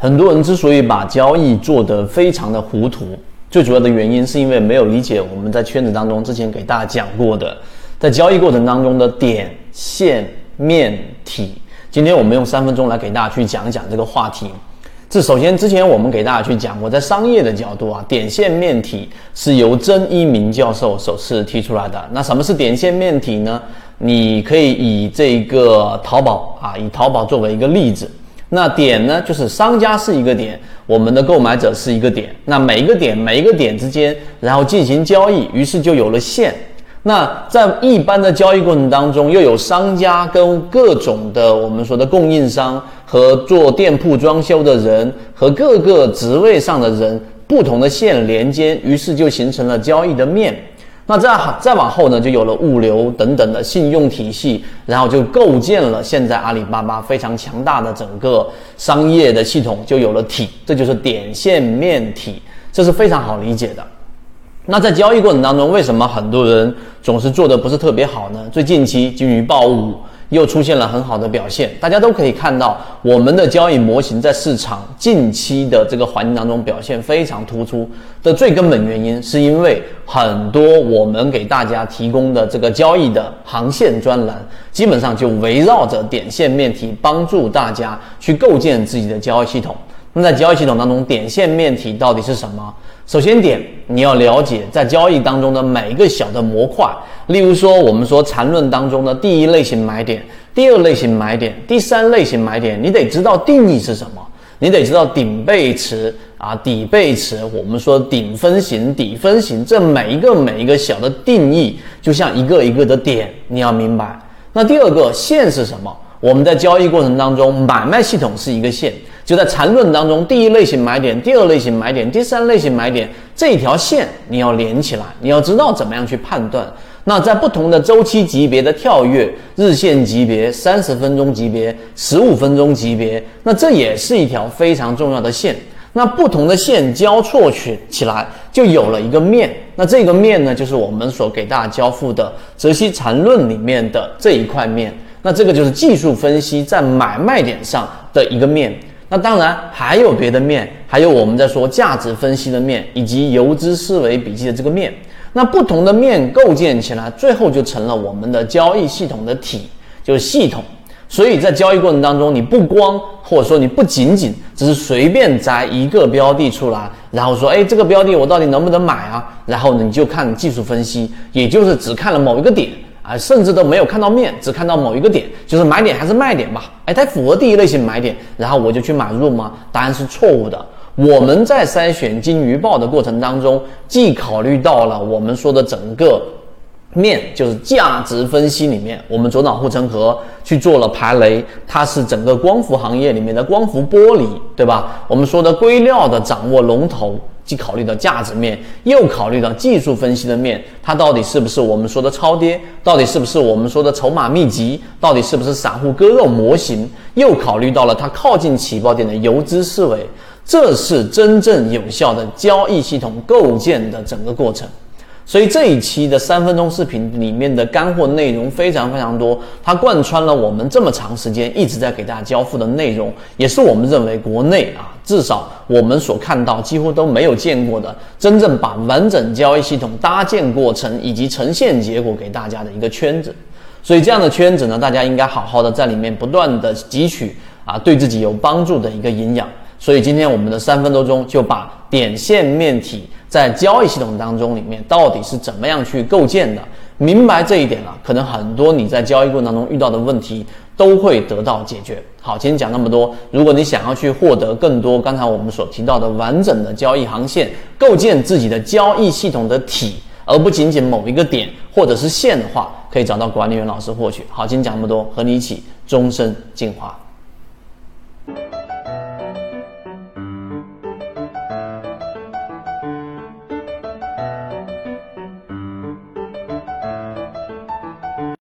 很多人之所以把交易做得非常的糊涂，最主要的原因是因为没有理解我们在圈子当中之前给大家讲过的，在交易过程当中的点、线、面、体。今天我们用三分钟来给大家去讲一讲这个话题。这首先之前我们给大家去讲过，在商业的角度啊，点、线、面、体是由曾一鸣教授首次提出来的。那什么是点、线、面、体呢？你可以以这个淘宝啊，以淘宝作为一个例子。那点呢，就是商家是一个点，我们的购买者是一个点。那每一个点，每一个点之间，然后进行交易，于是就有了线。那在一般的交易过程当中，又有商家跟各种的我们说的供应商和做店铺装修的人和各个职位上的人不同的线连接，于是就形成了交易的面。那再再往后呢，就有了物流等等的信用体系，然后就构建了现在阿里巴巴非常强大的整个商业的系统，就有了体，这就是点线面体，这是非常好理解的。那在交易过程当中，为什么很多人总是做的不是特别好呢？最近期金鱼报五。又出现了很好的表现，大家都可以看到，我们的交易模型在市场近期的这个环境当中表现非常突出的最根本原因，是因为很多我们给大家提供的这个交易的航线专栏，基本上就围绕着点线面体，帮助大家去构建自己的交易系统。那在交易系统当中，点线面体到底是什么？首先点，你要了解在交易当中的每一个小的模块，例如说我们说缠论当中的第一类型买点、第二类型买点、第三类型买点，你得知道定义是什么，你得知道顶背驰啊、底背驰，我们说顶分型、底分型，这每一个每一个小的定义，就像一个一个的点，你要明白。那第二个线是什么？我们在交易过程当中，买卖系统是一个线。就在缠论当中，第一类型买点、第二类型买点、第三类型买点这一条线你要连起来，你要知道怎么样去判断。那在不同的周期级别的跳跃，日线级别、三十分钟级别、十五分钟级别，那这也是一条非常重要的线。那不同的线交错起起来，就有了一个面。那这个面呢，就是我们所给大家交付的泽西缠论里面的这一块面。那这个就是技术分析在买卖点上的一个面。那当然还有别的面，还有我们在说价值分析的面，以及游资思维笔记的这个面。那不同的面构建起来，最后就成了我们的交易系统的体，就是系统。所以在交易过程当中，你不光或者说你不仅仅只是随便摘一个标的出来，然后说，哎，这个标的我到底能不能买啊？然后呢你就看技术分析，也就是只看了某一个点。啊，甚至都没有看到面，只看到某一个点，就是买点还是卖点吧？哎，它符合第一类型买点，然后我就去买入吗？答案是错误的。我们在筛选金鱼报的过程当中，既考虑到了我们说的整个面，就是价值分析里面，我们左脑护城河去做了排雷，它是整个光伏行业里面的光伏玻璃，对吧？我们说的硅料的掌握龙头。既考虑到价值面，又考虑到技术分析的面，它到底是不是我们说的超跌？到底是不是我们说的筹码密集？到底是不是散户割肉模型？又考虑到了它靠近起爆点的游资思维，这是真正有效的交易系统构建的整个过程。所以这一期的三分钟视频里面的干货内容非常非常多，它贯穿了我们这么长时间一直在给大家交付的内容，也是我们认为国内啊，至少我们所看到几乎都没有见过的，真正把完整交易系统搭建过程以及呈现结果给大家的一个圈子。所以这样的圈子呢，大家应该好好的在里面不断的汲取啊，对自己有帮助的一个营养。所以今天我们的三分多钟就把点线面体在交易系统当中里面到底是怎么样去构建的，明白这一点了，可能很多你在交易过程当中遇到的问题都会得到解决。好，今天讲那么多，如果你想要去获得更多刚才我们所提到的完整的交易航线，构建自己的交易系统的体，而不仅仅某一个点或者是线的话，可以找到管理员老师获取。好，今天讲那么多，和你一起终身进化。